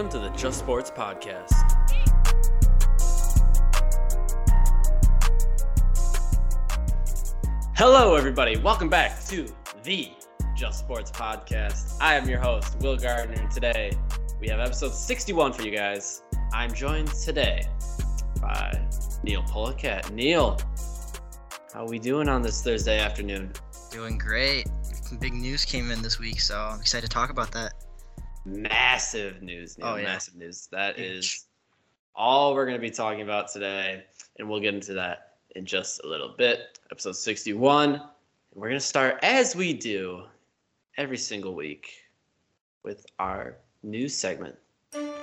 Welcome to the Just Sports Podcast. Hello, everybody. Welcome back to the Just Sports Podcast. I am your host, Will Gardner, and today we have episode 61 for you guys. I'm joined today by Neal Pullakat. Neal, how are we doing on this Thursday afternoon? Doing great. Big news came in this week, so I'm excited to talk about that. Massive news, Neal. Oh, yeah. Massive news. That Huge. is all we're going to be talking about today, and we'll get into that in just a little bit. Episode 61. And we're going to start, as we do every single week, with our news segment.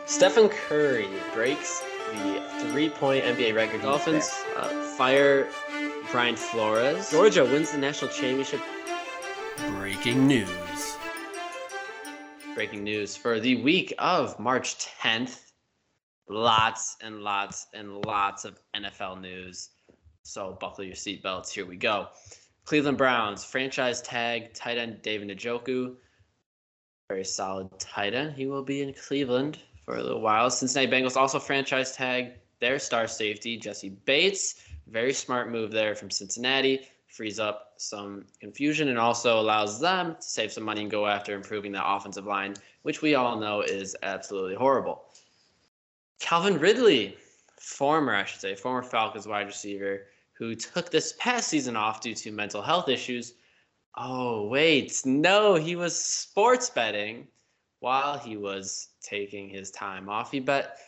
Stephen Curry breaks the three point NBA record. Dolphins uh, fire Brian Flores. Georgia wins the national championship. Breaking news. Breaking news for the week of March 10th. Lots and lots and lots of NFL news. So buckle your seatbelts. Here we go. Cleveland Browns franchise tag tight end David Njoku. Very solid tight end. He will be in Cleveland for a little while. Cincinnati Bengals also franchise tag their star safety Jessie Bates. Very smart move there from Cincinnati. Frees up some confusion and also allows them to save some money and go after improving that offensive line, which we all know is absolutely horrible. Calvin Ridley, former, I should say, former Falcons wide receiver, who took this past season off due to mental health issues. Oh, wait, no, he was sports betting while he was taking his time off. He bet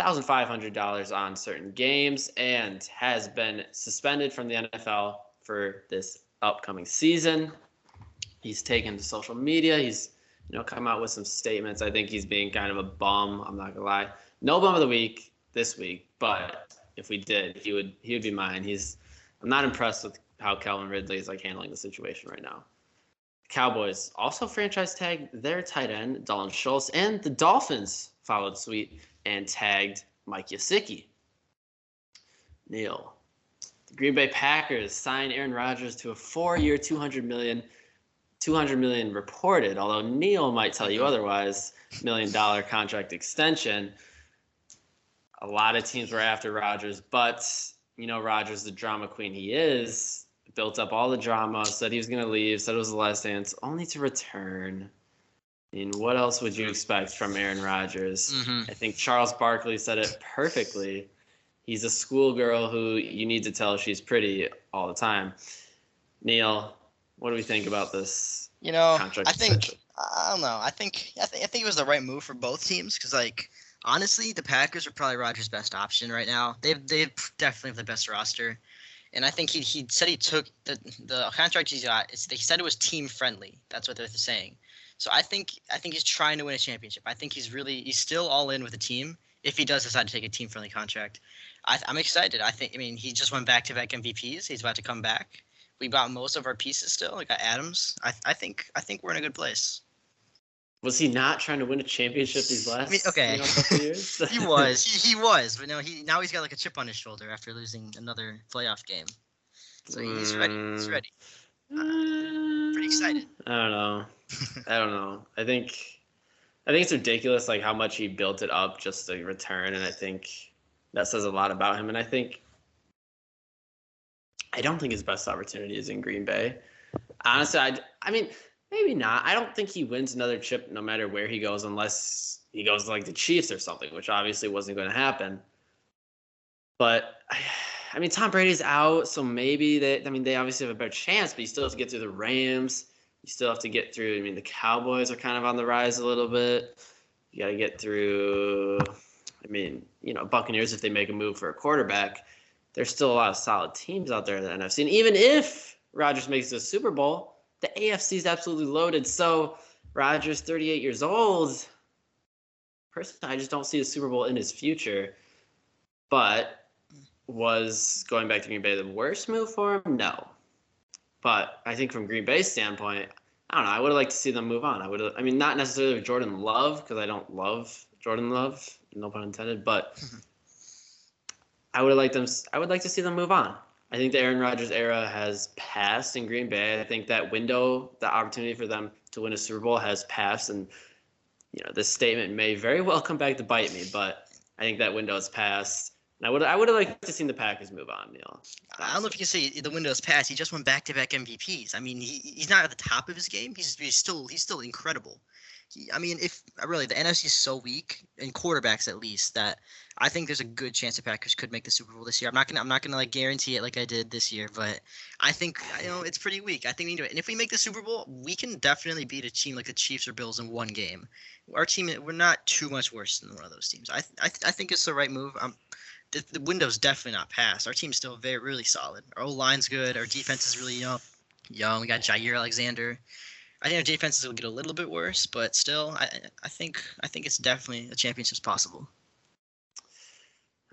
$1,500 on certain games and has been suspended from the NFL for this upcoming season. He's taken to social media. He's, you know, come out with some statements. I think he's being kind of a bum. I'm not gonna lie. No bum of the week this week, but if we did, he would he would be mine. He's I'm not impressed with how Calvin Ridley is like handling the situation right now. Cowboys also franchise tagged their tight end Dalton Schultz, and the Dolphins followed suit and tagged Mike Gesicki. Neal, the Green Bay Packers signed Aaron Rodgers to a four-year, 200 million, 200 million reported, although Neal might tell you otherwise, million dollar contract extension. A lot of teams were after Rodgers, but you know Rodgers, the drama queen he is, built up all the drama, said he was going to leave, said it was the last dance, only to return. I mean, what else would you expect from Aaron Rodgers? Mhm. I think Charles Barkley said it perfectly. He's a schoolgirl who you need to tell she's pretty all the time. Neal, what do we think about this You know, contract I think extension? I don't know. I think I, th- I think it was the right move for both teams because, like, honestly, the Packers are probably Rodgers' best option right now. They've they definitely have the best roster, and I think he he said he took the the contract he got. It's, he said it was team friendly. That's what they're saying. So I think I think he's trying to win a championship. I think he's really he's still all in with the team if he does decide to take a team friendly contract. I, I'm excited. I think I mean he just went back to back MVPs. He's about to come back. We bought most of our pieces still. We got Adams. I, I think I think we're in a good place. Was he not trying to win a championship these last mean, okay. you know, years? he was. He, he was. But no, he now he's got like a chip on his shoulder after losing another playoff game. So he's ready. He's Mm. ready. Pretty excited. I don't know. I don't know. I think I think it's ridiculous like how much he built it up just to return and I think that says a lot about him and I think I don't think his best opportunity is in Green Bay. Honestly, I I mean, maybe not. I don't think he wins another chip no matter where he goes unless he goes to like the Chiefs or something, which obviously wasn't going to happen. But I, mean, Tom Brady's out, so maybe they. I mean, they obviously have a better chance, but he still has to get through the Rams. You still have to get through. I mean, the Cowboys are kind of on the rise a little bit. You got to get through. I mean, you know, Buccaneers if they make a move for a quarterback. There's still a lot of solid teams out there in the NFC, and even if Rodgers makes the Super Bowl, the AFC is absolutely loaded. So Rodgers, 38 years old. Personally, I just don't see a Super Bowl in his future. But was going back to Green Bay the worst move for him? No. But I think from Green Bay's standpoint, I don't know. I would have liked to see them move on. I would. I mean, not necessarily with Jordan Love because I don't love Jordan Love, no pun intended. But I would have liked them. I would like to see them move on. I think the Aaron Rodgers era has passed in Green Bay. I think that window, the opportunity for them to win a Super Bowl has passed, and you know, this statement may very well come back to bite me, but I think that window has passed. And I would I would have liked to seen the Packers move on, Neal. I don't know if you can say the window's passed. He just won back-to-back MVPs. I mean, he, he's not at the top of his game. He's, he's still he's still incredible. He, I mean, if really the NFC is so weak in quarterbacks at least that I think there's a good chance the Packers could make the Super Bowl this year. I'm not gonna I'm not gonna like guarantee it like I did this year, but I think you know it's pretty weak. I think we to it. And if we make the Super Bowl, we can definitely beat a team like the Chiefs or Bills in one game. Our team we're not too much worse than one of those teams. I I, I think it's the right move. I'm the, the window's definitely not passed. Our team's still very really solid. Our old line's good. Our defense is really young. Young. We got Jaire Alexander. I think our defenses will get a little bit worse, but still, I I think I think it's definitely a championship's possible.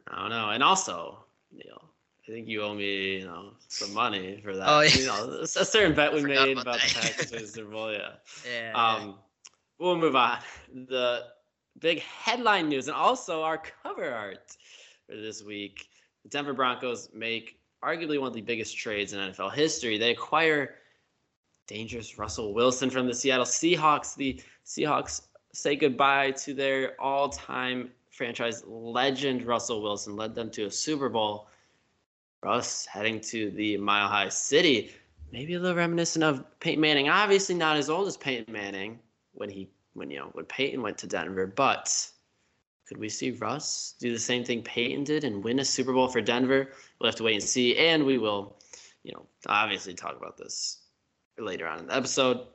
I don't know. And also, you know, I think you owe me, you know, some money for that. Oh, yeah. You know, a certain bet we made about about the. Packers Bowl. Yeah. Yeah. Um, we'll move on. The big headline news and also our cover art this week. The Denver Broncos make arguably one of the biggest trades in NFL history. They acquire dangerous Russell Wilson from the Seattle Seahawks. The Seahawks say goodbye to their all-time franchise legend Russell Wilson, led them to a Super Bowl. Russ heading to the Mile High City. Maybe a little reminiscent of Peyton Manning. Obviously not as old as Peyton Manning when he when you know when Peyton went to Denver, but could we see Russ do the same thing Peyton did and win a Super Bowl for Denver? We'll have to wait and see, and we will, you know, obviously talk about this later on in the episode.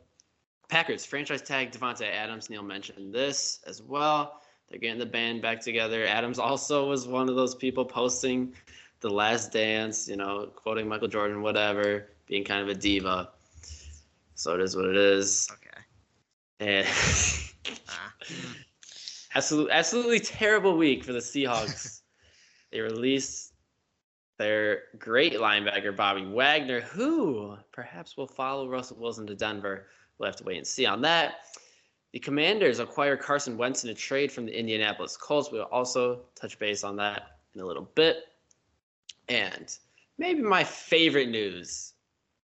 Packers franchise tag Davante Adams. Neil mentioned this as well. They're getting the band back together. Adams also was one of those people posting the last dance, you know, quoting Michael Jordan, whatever, being kind of a diva. So it is what it is. okay. And Ah. absolutely, absolutely terrible week for the Seahawks. they released their great linebacker Bobby Wagner, who perhaps will follow Russell Wilson to Denver. We'll have to wait and see on that. The Commanders acquire Carson Wentz in a trade from the Indianapolis Colts. We'll also touch base on that in a little bit. And maybe my favorite news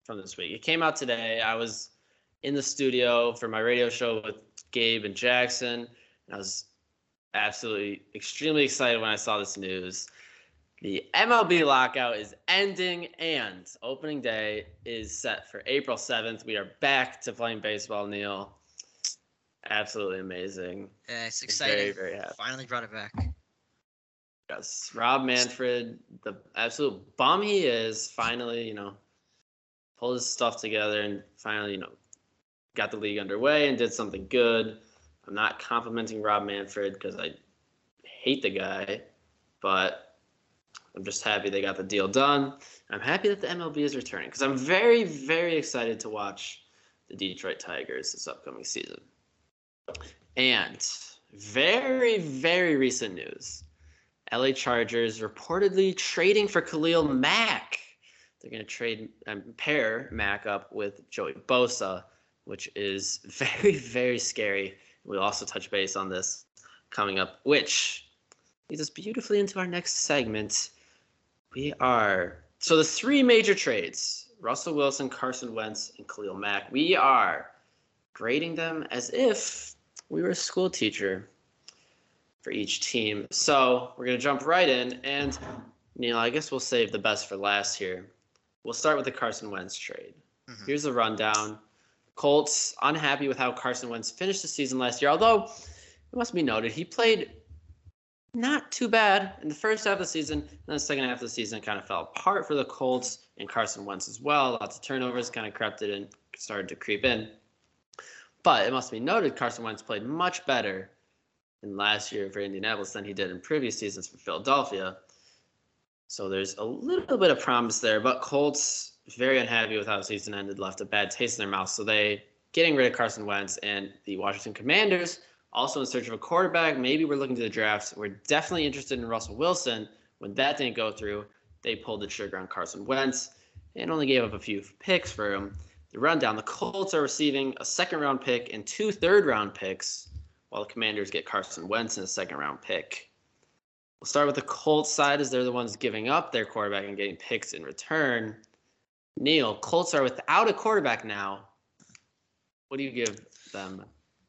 from this week. It came out today. I was in the studio for my radio show with Gabe and Jackson. And I was absolutely extremely excited when I saw this news. The MLB lockout is ending and opening day is set for April 7th. We are back to playing baseball, Neal. Absolutely amazing. Yeah, it's Very, exciting. very happy. Finally brought it back. Yes, Rob Manfred, the absolute bum he is, finally, you know, pulled his stuff together and finally, you know, got the league underway and did something good. I'm not complimenting Rob Manfred because I hate the guy, but I'm just happy they got the deal done. I'm happy that the MLB is returning because I'm very, very excited to watch the Detroit Tigers this upcoming season. And very, very recent news. LA Chargers reportedly trading for Khalil Mack. They're going to trade um, pair Mack up with Joey Bosa, which is very, very scary. We'll also touch base on this coming up, which leads us beautifully into our next segment. We are so the three major trades: Russell Wilson, Carson Wentz, and Khalil Mack. We are grading them as if we were a school teacher for each team. So we're gonna jump right in, and Neal, I guess we'll save the best for last here. We'll start with the Carson Wentz trade. Mhm. Here's the rundown. Colts unhappy with how Carson Wentz finished the season last year, although it must be noted he played not too bad in the first half of the season. And the second half of the season kind of fell apart for the Colts and Carson Wentz as well. Lots of turnovers kind of crept in and started to creep in. But it must be noted Carson Wentz played much better in last year for Indianapolis than he did in previous seasons for Philadelphia. So there's a little bit of promise there, but Colts very unhappy with how the season ended, left a bad taste in their mouth. So they getting rid of Carson Wentz and the Washington Commanders also in search of a quarterback. Maybe we're looking to the draft. We're definitely interested in Russell Wilson. When that didn't go through, they pulled the trigger on Carson Wentz and only gave up a few picks for him. The rundown: the Colts are receiving a second round pick and two third round picks, while the Commanders get Carson Wentz and a second round pick. We'll start with the Colts side as they're the ones giving up their quarterback and getting picks in return. Neal, Colts are without a quarterback now. What do you give them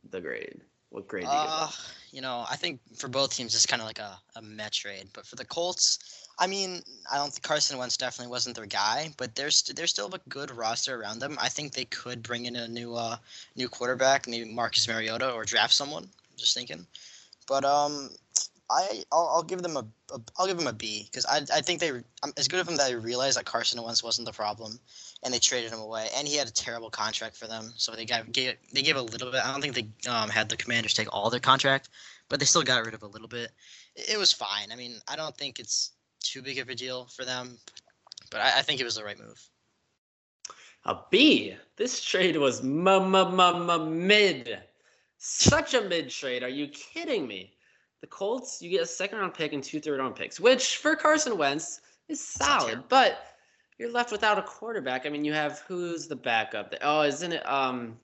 the grade? What grade do you give Uh, them? you know, I think for both teams it's kind of like a, a met trade. But for the Colts, I mean, I don't think Carson Wentz definitely wasn't their guy, but there's st- there's still a good roster around them. I think they could bring in a new uh new quarterback, maybe Marcus Mariota, or draft someone. Just thinking, but um, I I'll, I'll give them a, a I'll give them a B because I I think they um, as good of them that I realized that Carson Wentz wasn't the problem, and they traded him away, and he had a terrible contract for them, so they got gave they gave a little bit. I don't think they um had the Commanders take all their contract, but they still got rid of a little bit. It, it was fine. I mean, I don't think it's too big of a deal for them, but I, I think it was the right move. A B. This trade was m m m m mid. Such a mid trade. Are you kidding me? The Colts, you get a second round pick and two third round picks, which for Carson Wentz is solid, but you're left without a quarterback. I mean, you have who's the backup? Oh, isn't it? Um,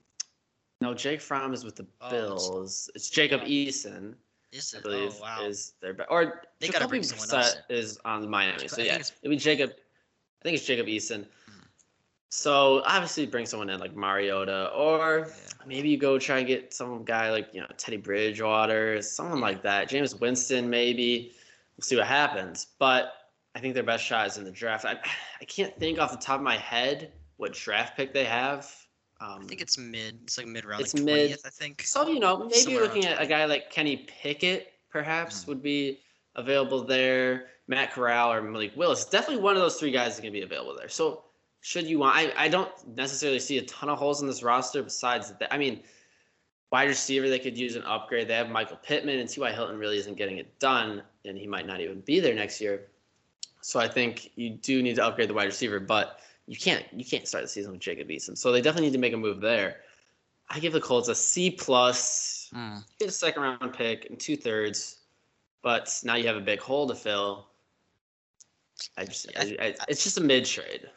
no, Jake Fromm is with the Oh, it's- Bills. It's Jacob Eason, Is I it? believe, oh wow. is their ba- or They Jacoby bring someone else Brissett is on Miami. So yeah, it's- it'd be Jacob. I think it's Jacob Eason. So obviously bring someone in like Mariota, or Yeah. maybe you go try and get some guy like you know Teddy Bridgewater, someone like that. Jameis Winston, maybe. We'll see what happens. But I think their best shot is in the draft. I I can't think off the top of my head what draft pick they have. Um, I think it's mid. It's like mid round, It's like mid. I think. so you know, maybe Somewhere looking at a guy like Kenny Pickett, perhaps Mhm. would be available there. Matt Corral or Malik Willis. Definitely one of those three guys is going to be available there. So should you want? I, I don't necessarily see a ton of holes in this roster besides that. I mean, wide receiver they could use an upgrade. They have Michael Pittman, and T.Y. Hilton really isn't getting it done, and he might not even be there next year. So I think you do need to upgrade the wide receiver, but you can't you can't start the season with Jacob Eason. So they definitely need to make a move there. I give the Colts a C plus. Mm. Get a second round pick and two thirds, but now you have a big hole to fill. I just, I, I, it's just a mid trade.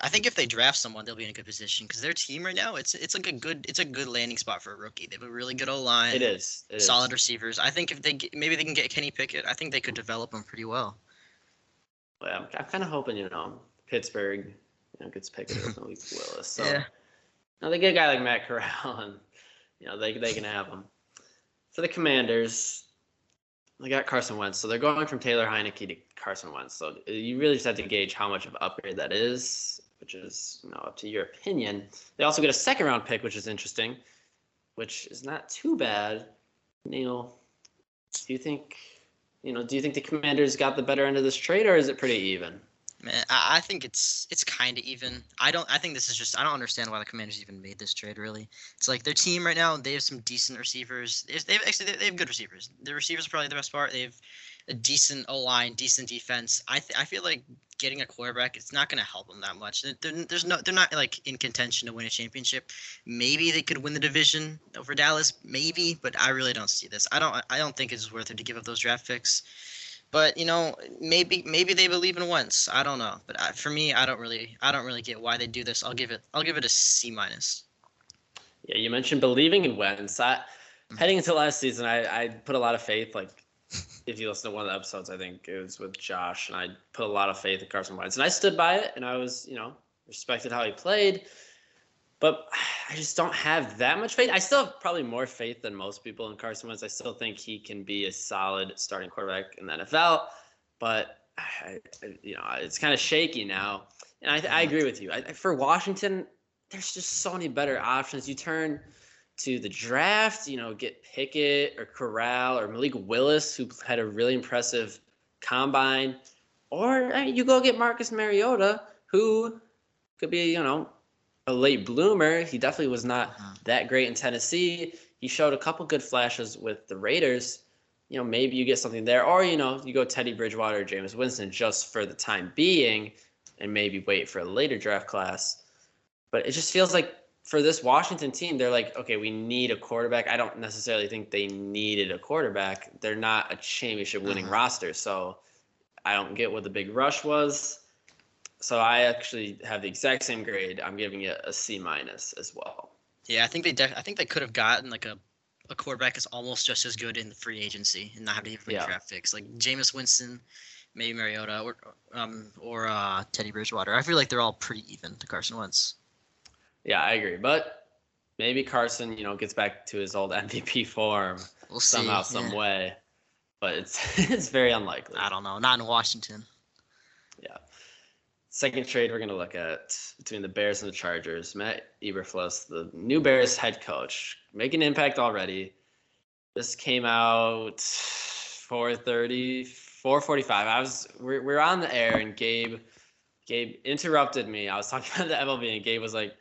I think if they draft someone, they'll be in a good position because their team right now, it's it's like a good it's a good landing spot for a rookie. They have a really good O line. It is. It is. solid receivers. I think if they get, maybe they can get Kenny Pickett, I think they could develop him pretty well. But I'm, I'm kind of hoping, you know, Pittsburgh, you know, gets Pickett or Malik Willis. So Yeah. now they get a guy like Matt Corral, and you know they they can have him. For the Commanders, they got Carson Wentz, so they're going from Taylor Heinicke to Carson Wentz. So you really just have to gauge how much of an upgrade that is, which is you know up to your opinion. They also get a second round pick, which is interesting, which is not too bad. Neal, do you think? You know, do you think the Commanders got the better end of this trade, or is it pretty even? Man, I, think it's it's kind of even. I don't. I think this is just. I don't understand why the Commanders even made this trade. Really, it's like their team right now. They have some decent receivers. They have actually they, have good receivers. The receivers are probably the best part. They have a decent O line, decent defense. I th- I feel like getting a quarterback, it's not going to help them that much. They're- there's no. They're not like in contention to win a championship. Maybe they could win the division over Dallas. Maybe, but I really don't see this. I don't. I don't think it's worth it to give up those draft picks. But you know, maybe maybe they believe in Wentz. I don't know. But I, for me, I don't really I don't really get why they do this. I'll give it I'll give it a C minus. Yeah, you mentioned believing in Wentz. I, Mhm. heading into last season, I, I put a lot of faith. Like, if you listen to one of the episodes, I think it was with Josh, and I put a lot of faith in Carson Wentz, and I stood by it, and I was, you know, respected how he played. But I just don't have that much faith. I still have probably more faith than most people in Carson Wentz. I still think he can be a solid starting quarterback in the NFL, but I, you know, it's kind of shaky now. And I, I agree with you. I, for Washington, there's just so many better options. You turn to the draft, you know, get Pickett or Corral or Malik Willis, who had a really impressive combine, or I mean, you go get Marcus Mariota, who could be, you know, a late bloomer. He definitely was not Mhm. that great in Tennessee. He showed a couple good flashes with the Raiders. You know, maybe you get something there, or you know, you go Teddy Bridgewater or Jameis Winston just for the time being, and maybe wait for a later draft class. But it just feels like for this Washington team, they're like, okay, we need a quarterback. I don't necessarily think they needed a quarterback. They're not a championship winning Mhm. roster, so I don't get what the big rush was. So I actually have the exact same grade. I'm giving it a C minus as well. Yeah, I think they def- I think they could have gotten like a a quarterback is almost just as good in the free agency and not have to even Yeah. draft picks like Jameis Winston, maybe Mariota or um or uh, Teddy Bridgewater. I feel like they're all pretty even to Carson Wentz. Yeah, I agree. But maybe Carson, you know, gets back to his old MVP form We'll see. somehow, some yeah. way. But it's it's very unlikely. I don't know. Not in Washington. Yeah. Second trade we're gonna look at between the Bears and the Chargers. Matt Eberflus, the new Bears head coach, making an impact already. This came out 4:30, 4:45. I was we're, we're on the air and Gabe Gabe interrupted me. I was talking about the MLB and Gabe was like,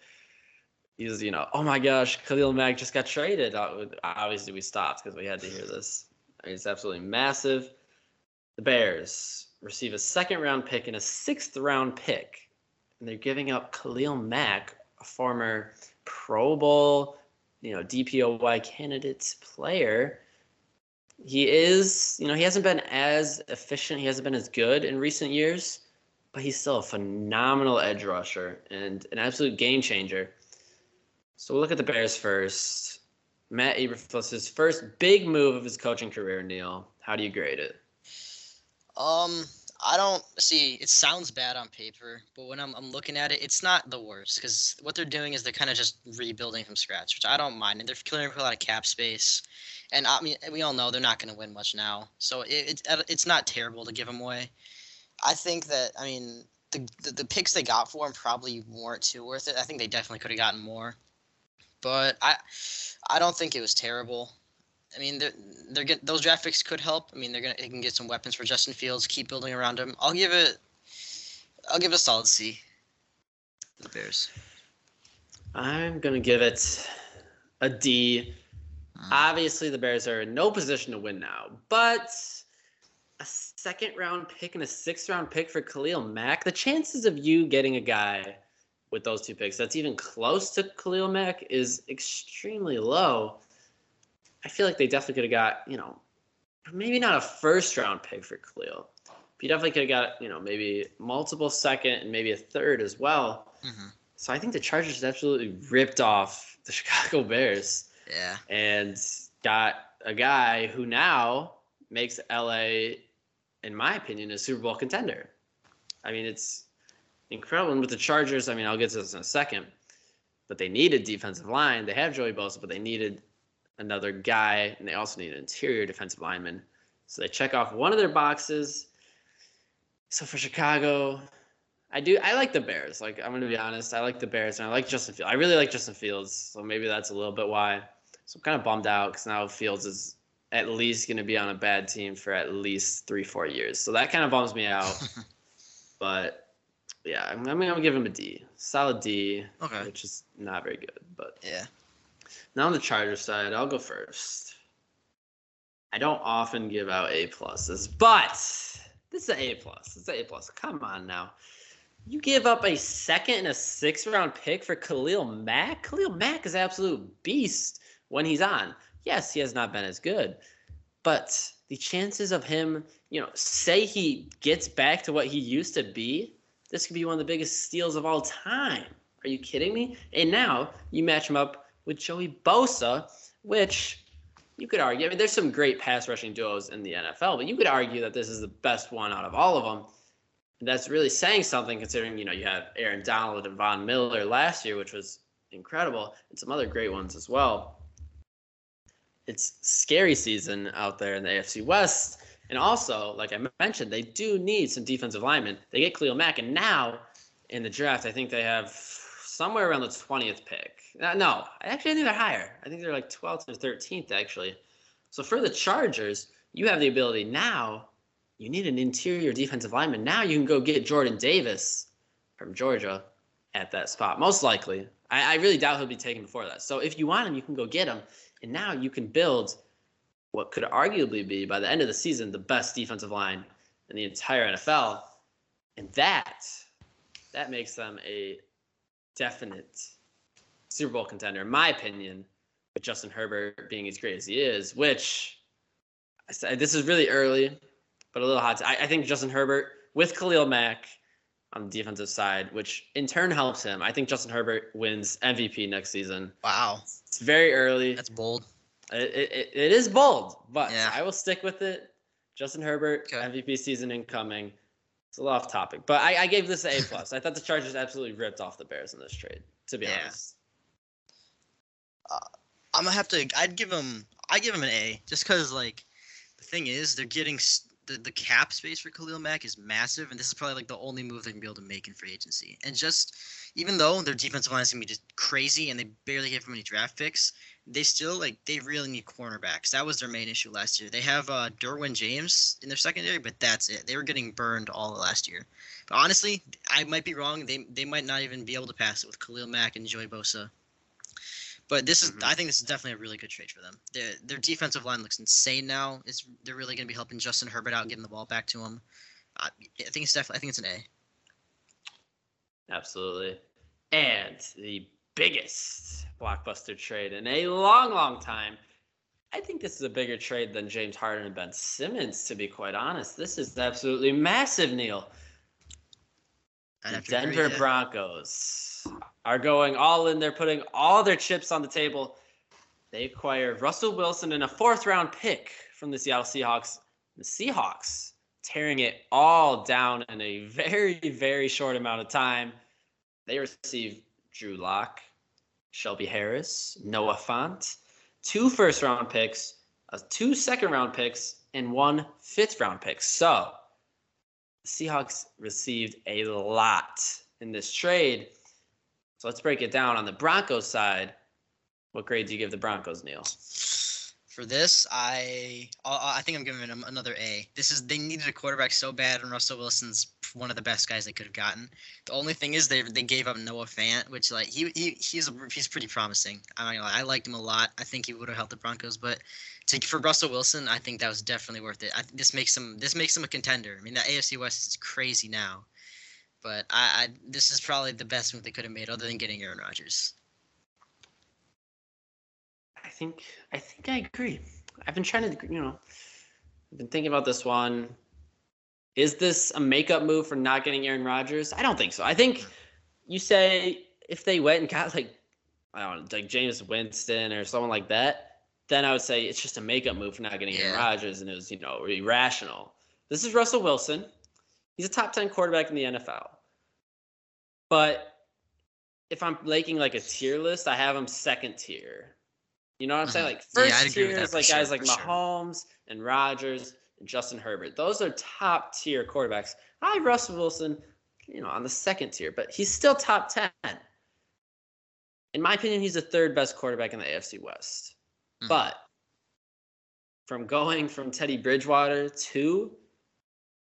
he was you know, oh my gosh, Khalil Mack just got traded. Obviously we stopped because we had to hear this. I mean, it's absolutely massive. The Bears receive a second round pick and a sixth round pick, and they're giving up Khalil Mack, a former Pro Bowl, you know, DPOY candidate player. He is, you know, he hasn't been as efficient, he hasn't been as good in recent years, but he's still a phenomenal edge rusher and an absolute game changer. So we'll look at the Bears first. Matt Eberflus's first big move of his coaching career, Neal. How do you grade it? Um, I don't see. It sounds bad on paper, but when I'm, I'm looking at it, it's not the worst because what they're doing is they're kind of just rebuilding from scratch, which I don't mind, and they're clearing a lot of cap space. And I mean, we all know they're not going to win much now, so it, it's it's not terrible to give them away. I think that I mean the, the the picks they got for him probably weren't too worth it. I think they definitely could have gotten more, but I I don't think it was terrible. I mean, they're, they're get, those draft picks could help. I mean, they're gonna they can get some weapons for Justin Fields. Keep building around him. I'll give it. I'll give it a solid C. The Bears. I'm gonna give it a D. Mm. Obviously, the Bears are in no position to win now, but a second round pick and a sixth round pick for Khalil Mack. The chances of you getting a guy with those two picks that's even close to Khalil Mack is extremely low. I feel like they definitely could have got, you know, maybe not a first round pick for Khalil. But you definitely could have got, you know, maybe multiple second and maybe a third as well. hmm So I think the Chargers absolutely ripped off the Chicago Bears Yeah. and got a guy who now makes LA, in my opinion, a Super Bowl contender. I mean, it's incredible. And with the Chargers, I mean, I'll get to this in a second, but they needed defensive line. They have Joey Bosa, but they needed another guy, and they also need an interior defensive lineman. So they check off one of their boxes. So for Chicago, I do I like the Bears. Like I'm gonna be honest, I like the Bears and I like Justin Fields. I really like Justin Fields, so maybe that's a little bit why. So I'm kind of bummed out because now Fields is at least gonna be on a bad team for at least three, four years. So that kind of bums me out. but yeah, I'm, I'm gonna give him a D, solid D, Okay. which is not very good. But Yeah. Now on the Chargers side, I'll go first. I don't often give out A pluses, but this is an A plus. It's an A plus. Come on now. You give up a second and a sixth round pick for Khalil Mack? Khalil Mack is an absolute beast when he's on. Yes, he has not been as good, but the chances of him, you know, say he gets back to what he used to be, this could be one of the biggest steals of all time. Are you kidding me? And now you match him up with Joey Bosa, which you could argue. I mean, there's some great pass rushing duos in the NFL, but you could argue that this is the best one out of all of them. And that's really saying something considering, you know, you have Aaron Donald and Von Miller last year, which was incredible, and some other great ones as well. It's scary season out there in the AFC West. And also, like I mentioned, they do need some defensive linemen. They get Khalil Mack, and now in the draft, I think they have somewhere around the 20th pick. Uh, no, actually, I think they're higher. I think they're like 12th or 13th, actually. So for the Chargers, you have the ability now. You need an interior defensive lineman. Now you can go get Jordan Davis from Georgia at that spot. Most likely. I, I really doubt he'll be taken before that. So if you want him, you can go get him. And now you can build what could arguably be, by the end of the season, the best defensive line in the entire NFL. And that, that makes them a definite Super Bowl contender, in my opinion, with Justin Herbert being as great as he is, which I said this is really early, but a little hot. I, I think Justin Herbert with Khalil Mack on the defensive side, which in turn helps him. I think Justin Herbert wins MVP next season. Wow. It's very early. That's bold. It, it, it is bold, but Yeah. I will stick with it. Justin Herbert, Okay. MVP season incoming. It's a little off topic, but I, I gave this an A plus. I thought the Chargers absolutely ripped off the Bears in this trade. To be Yeah. honest, I'm gonna have to. I'd give him. I give him an A, just because like the thing is they're getting the the cap space for Khalil Mack is massive, and this is probably like the only move they're gonna be able to make in free agency. And just even though their defensive line is gonna be just crazy, and they barely gave him any draft picks, they still like they really need cornerbacks. That was their main issue last year. They have uh, Derwin James in their secondary, but that's it. They were getting burned all last year. But honestly, I might be wrong. They they might not even be able to pass it with Khalil Mack and Joey Bosa. But this is, Mhm. I think this is definitely a really good trade for them. Their their defensive line looks insane now. It's they're really going to be helping Justin Herbert out, getting the ball back to him. Uh, I think it's definitely, I think it's an A. Absolutely. And the biggest blockbuster trade in a long, long time. I think this is a bigger trade than James Harden and Ben Simmons, to be quite honest. This is absolutely massive, Neal. The have to agree, Denver. Broncos are going all in. They're putting all their chips on the table. They acquire Russell Wilson and a fourth round pick from the Seattle Seahawks. The Seahawks tearing it all down in a very, very short amount of time. They receive Drew Lock, Shelby Harris, Noah Fant, two first round picks, uh, two second round picks, and one fifth round pick. So the Seahawks received a lot in this trade. So let's break it down on the Broncos side. What grade do you give the Broncos, Neal? For this, I I think I'm giving them another A. This is they needed a quarterback so bad, and Russell Wilson's one of the best guys they could have gotten. The only thing is they they gave up Noah Fant, which like he he he's he's pretty promising. I mean, I liked him a lot. I think he would have helped the Broncos, but to, for Russell Wilson, I think that was definitely worth it. I, this makes him this makes him a contender. I mean, the AFC West is crazy now, but I, I this is probably the best move they could have made, other than getting Aaron Rodgers. I think I think I agree. I've been trying to, you know, I've been thinking about this one. Is this a makeup move for not getting Aaron Rodgers? I don't think so. I think you say if they went and got like I don't know, like Jameis Winston or someone like that, then I would say it's just a makeup move for not getting Aaron Rodgers and it was, you know, irrational. This is Russell Wilson. He's a top 10 quarterback in the NFL. But if I'm making like a tier list, I have him second tier. You know what I'm saying? Mhm. Like first with tier is like sure, guys like for sure. Mahomes and Rodgers and Justin Herbert. Those are top tier quarterbacks. I have Russell Wilson, you know, on the second tier, but he's still top 10. In my opinion, he's the third best quarterback in the AFC West. Mhm. But from going from Teddy Bridgewater to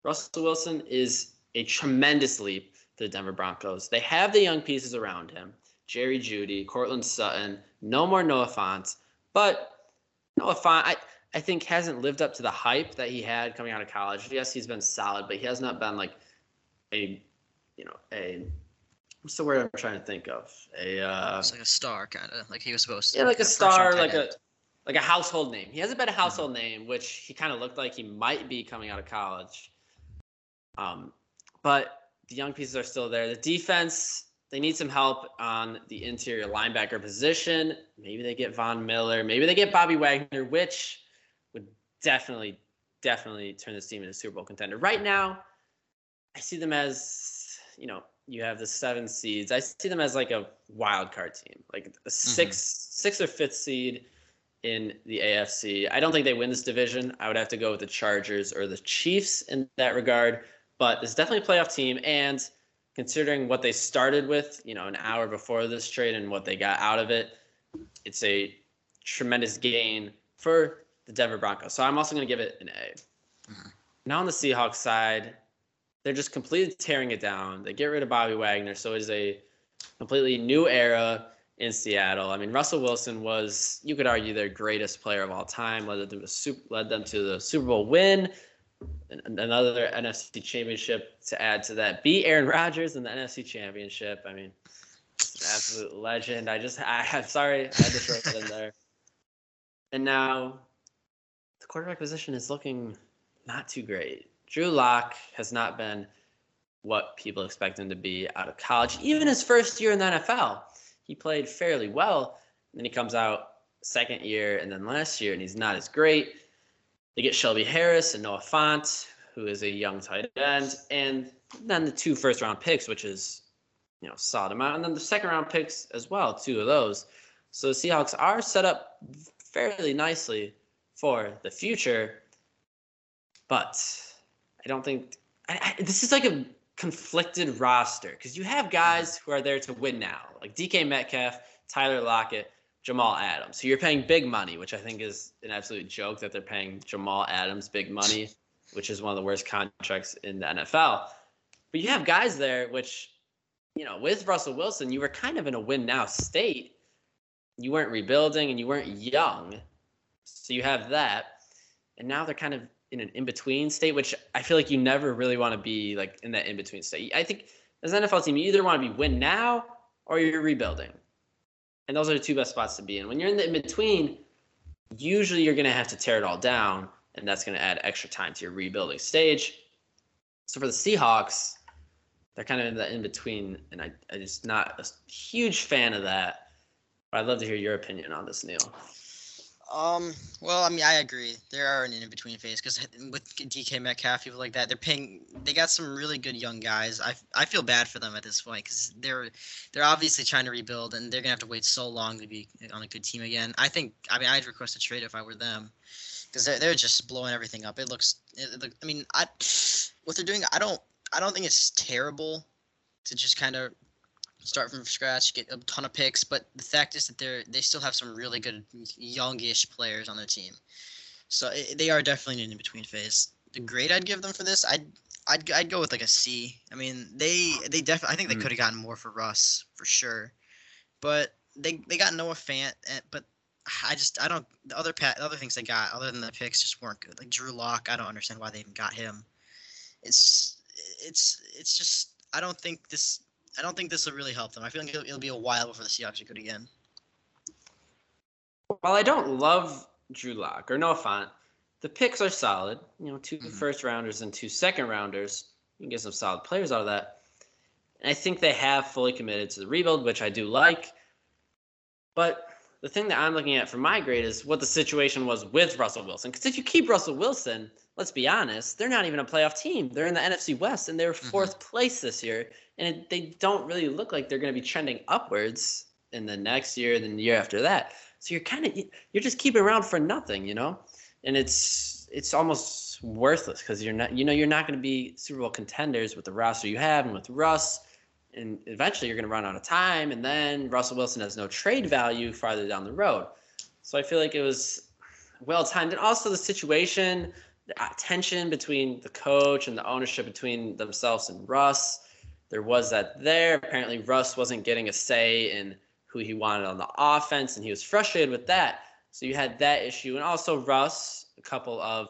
Russell Wilson is a tremendous leap the Denver Broncos. They have the young pieces around him Jerry Jeudy, Courtland Sutton, no more Noah Fant. But Noah Fant, I, I think, hasn't lived up to the hype that he had coming out of college. Yes, he's been solid, but he has not been like a, you know, a, what's the word I'm trying to think of? A, uh, It's like a star, kind of like he was supposed to. yeah, like a star, like a like a household name. He hasn't been a household name, which he kind of looked like he might be coming out of college. Um, but the young pieces are still there. The defense, they need some help on the interior linebacker position. Maybe they get Von Miller. Maybe they get Bobby Wagner, which would definitely, definitely turn this team into a Super Bowl contender. Right now, I see them as, you know, you have the seven seeds. I see them as like a wild card team, like a mm-hmm. 6 sixth or fifth seed in the AFC. I don't think they win this division. I would have to go with the Chargers or the Chiefs in that regard. But it's definitely a playoff team, and considering what they started with, you know, an hour before this trade and what they got out of it, it's a tremendous gain for the Denver Broncos. So I'm also going to give it an A. Mhm. Now on the Seahawks side, they're just completely tearing it down. They get rid of Bobby Wagner, so it is a completely new era in Seattle. I mean, Russell Wilson was, you could argue, their greatest player of all time. Led them to led them to the Super Bowl win, another NFC Championship to add to that. Beat Aaron Rodgers in the NFC Championship. I mean, absolute legend. I just, I, I'm sorry, I had to throw in there. And now, the quarterback position is looking not too great. Drew Lock has not been what people expect him to be out of college. Even his first year in the NFL, he played fairly well. And then he comes out second year and then last year, and he's not as great. They get Shelby Harris and Noah Fant, who is a young tight end, and then the two first round picks, which is you know solid amount, and then the second round picks as well, two of those. So the Seahawks are set up fairly nicely for the future, but I don't think I, I, this is like a conflicted roster because you have guys who are there to win now, like DK Metcalf, Tyler Lockett, Jamal Adams. So you're paying big money, which I think is an absolute joke that they're paying Jamal Adams big money, which is one of the worst contracts in the NFL. But you have guys there, which, you know, with Russell Wilson, you were kind of in a win now state. You weren't rebuilding and you weren't young. So you have that. And now they're kind of in an in between state, which I feel like you never really want to be like in that in between state. I think as an NFL team, you either want to be win now or you're rebuilding. And those are the two best spots to be in. When you're in the in between, usually you're going to have to tear it all down, and that's going to add extra time to your rebuilding stage. So for the Seahawks, they're kind of in the in between, and I, I'm just not a huge fan of that. But I'd love to hear your opinion on this, Neal. Um. Well, I mean, I agree. There are an in between phase because with DK Metcalf, people like that, they're paying. They got some really good young guys. I, I feel bad for them at this point because they're they're obviously trying to rebuild and they're gonna have to wait so long to be on a good team again. I think. I mean, I'd request a trade if I were them because they're they're just blowing everything up. It looks. It, it, I mean, I what they're doing. I don't. I don't think it's terrible to just kind of start from scratch, get a ton of picks. But the fact is that they're they still have some really good youngish players on their team, so it, they are definitely in in between phase. The grade I'd give them for this, I'd I'd I'd go with like a C. I mean, they they definitely I think they Mm. could have gotten more for Russ for sure, but they they got Noah Fant, but. I just I don't the other pat the other things they got other than the picks just weren't good. Like Drew Lock, I don't understand why they even got him. It's it's it's just I don't think this I don't think this will really help them. I feel like it'll, it'll be a while before the Seahawks are good again. While I don't love Drew Lock or Noah Fant, the picks are solid. You know, 2 Mhm. first rounders and two second rounders. You can get some solid players out of that. And I think they have fully committed to the rebuild, which I do like. But the thing that I'm looking at for my grade is what the situation was with Russell Wilson. Because if you keep Russell Wilson, let's be honest, they're not even a playoff team. They're in the NFC West and they're mm-hmm. 4th place this year. And it, they don't really look like they're going to be trending upwards in the next year, then the year after that. So you're kind of you're just keeping around for nothing, you know, and it's it's almost worthless because you're not you know you're not going to be Super Bowl contenders with the roster you have and with Russ, and eventually you're going to run out of time, and then Russell Wilson has no trade value farther down the road. So I feel like it was well timed, and also the situation, tension between the coach and the ownership between themselves and Russ. There was that there. Apparently, Russ wasn't getting a say in who he wanted on the offense, and he was frustrated with that. So you had that issue, and also Russ, a couple of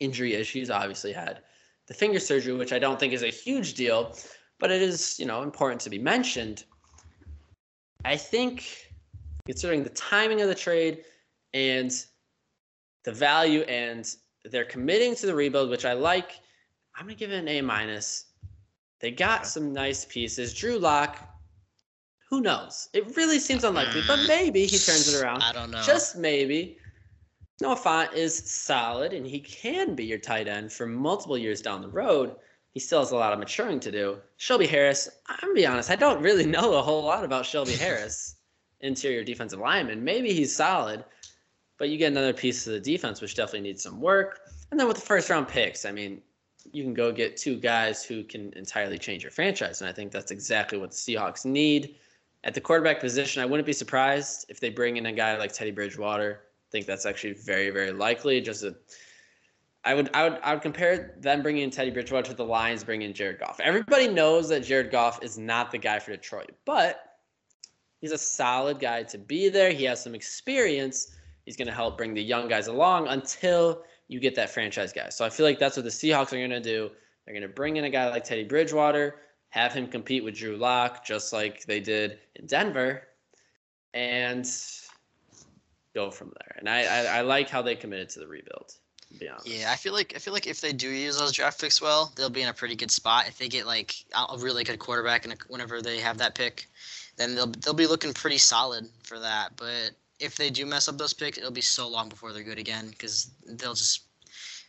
injury issues. Obviously, had the finger surgery, which I don't think is a huge deal, but it is you know important to be mentioned. I think, considering the timing of the trade and the value, and they're committing to the rebuild, which I like. I'm gonna give it an A minus. They got some nice pieces. Drew Lock, who knows? It really seems unlikely, but mm. maybe he turns it around. I don't know. Just maybe. Noah Fant is solid and he can be your tight end for multiple years down the road. He still has a lot of maturing to do. Shelby Harris, I'm gonna be honest, I don't really know a whole lot about Shelby Harris, interior defensive lineman. Maybe he's solid, but you get another piece of the defense which definitely needs some work. And then with the first round picks, I mean, you can go get two guys who can entirely change your franchise. And I think that's exactly what the Seahawks need. At the quarterback position, I wouldn't be surprised if they bring in a guy like Teddy Bridgewater. I think that's actually very, very likely. Just a, I would, I would, I would compare them bringing in Teddy Bridgewater to the Lions bringing in Jared Goff. Everybody knows that Jared Goff is not the guy for Detroit, but he's a solid guy to be there. He has some experience. He's going to help bring the young guys along until you get that franchise guy. So I feel like that's what the Seahawks are going to do. They're going to bring in a guy like Teddy Bridgewater, have him compete with Drew Lock, just like they did in Denver, and go from there. And I, I, I like how they committed to the rebuild. Yeah, I feel like I feel like if they do use those draft picks well, they'll be in a pretty good spot. If they get like a a really good quarterback and whenever they have that pick, then they'll they'll be looking pretty solid for that. But if they do mess up those picks, it'll be so long before they're good again because they'll just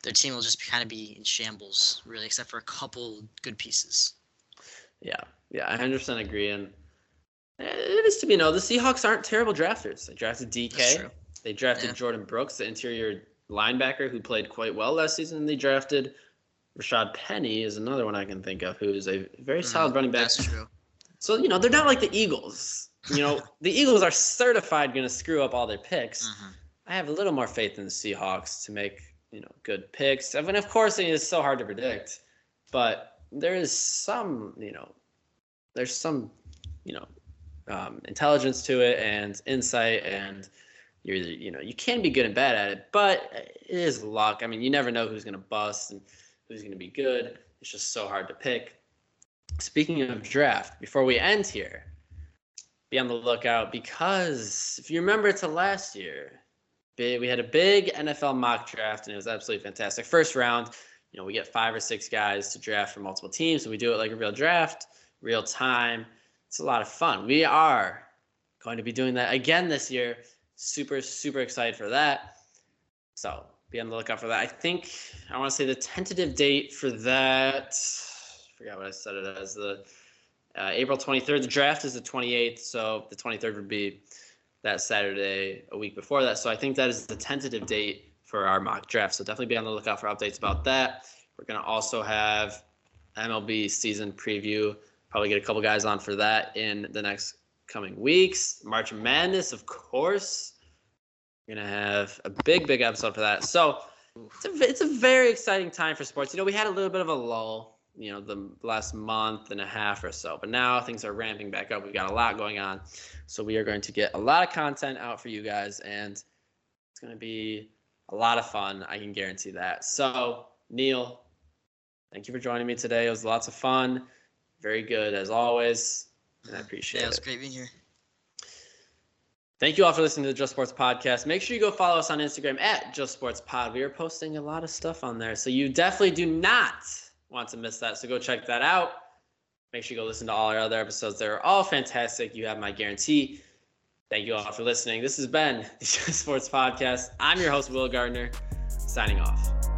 their team will just kind of be in shambles, really, except for a couple good pieces. Yeah, yeah, I 100% agree. And it is to be known the Seahawks aren't terrible drafters. They drafted That's DK. true. They drafted Yeah. Jordyn Brooks, the interior linebacker who played quite well last season. And they drafted Rashaad Penny is another one I can think of who's a very solid Mhm, running back. That's true. So you know they're not like the Eagles. You know the Eagles are certified going to screw up all their picks. Mhm. I have a little more faith in the Seahawks to make you know good picks. I mean, of course, it is so hard to predict, but there is some you know there's some you know um, intelligence to it and insight and you're you know you can be good and bad at it, but it is luck. I mean, you never know who's going to bust and who's going to be good. It's just so hard to pick. Speaking of draft, before we end here, be on the lookout because if you remember to last year, we had a big NFL mock draft and it was absolutely fantastic. First round, you know, we get five or six guys to draft from multiple teams, and we do it like a real draft, real time. It's a lot of fun. We are going to be doing that again this year. Super, super excited for that. So be on the lookout for that. I think I want to say the tentative date for that. I forgot what I said it as the uh, April 23rd. The draft is the 28th, so the 23rd would be that Saturday, a week before that. So I think that is the tentative date for our mock draft. So definitely be on the lookout for updates about that. We're gonna also have MLB season preview. Probably get a couple guys on for that in the next coming weeks. March Madness, of course. We're gonna have a big, big episode for that. So it's a, it's a very exciting time for sports. You know, we had a little bit of a lull, you know, the last month and a half or so, but now things are ramping back up. We've got a lot going on. So we are going to get a lot of content out for you guys, and it's going to be a lot of fun. I can guarantee that. So, Neal, thank you for joining me today. It was lots of fun. Very good as always, and I appreciate Yeah, it was great being here. Thank you all for listening to the Just Sports Podcast. Make sure you go follow us on Instagram at Just Sports Pod. We are posting a lot of stuff on there. So you definitely do not want to miss that. So go check that out. Make sure you go listen to all our other episodes. They're all fantastic. You have my guarantee. Thank you all for listening. This has been the Just Sports Podcast. I'm your host, Will Gardner, signing off.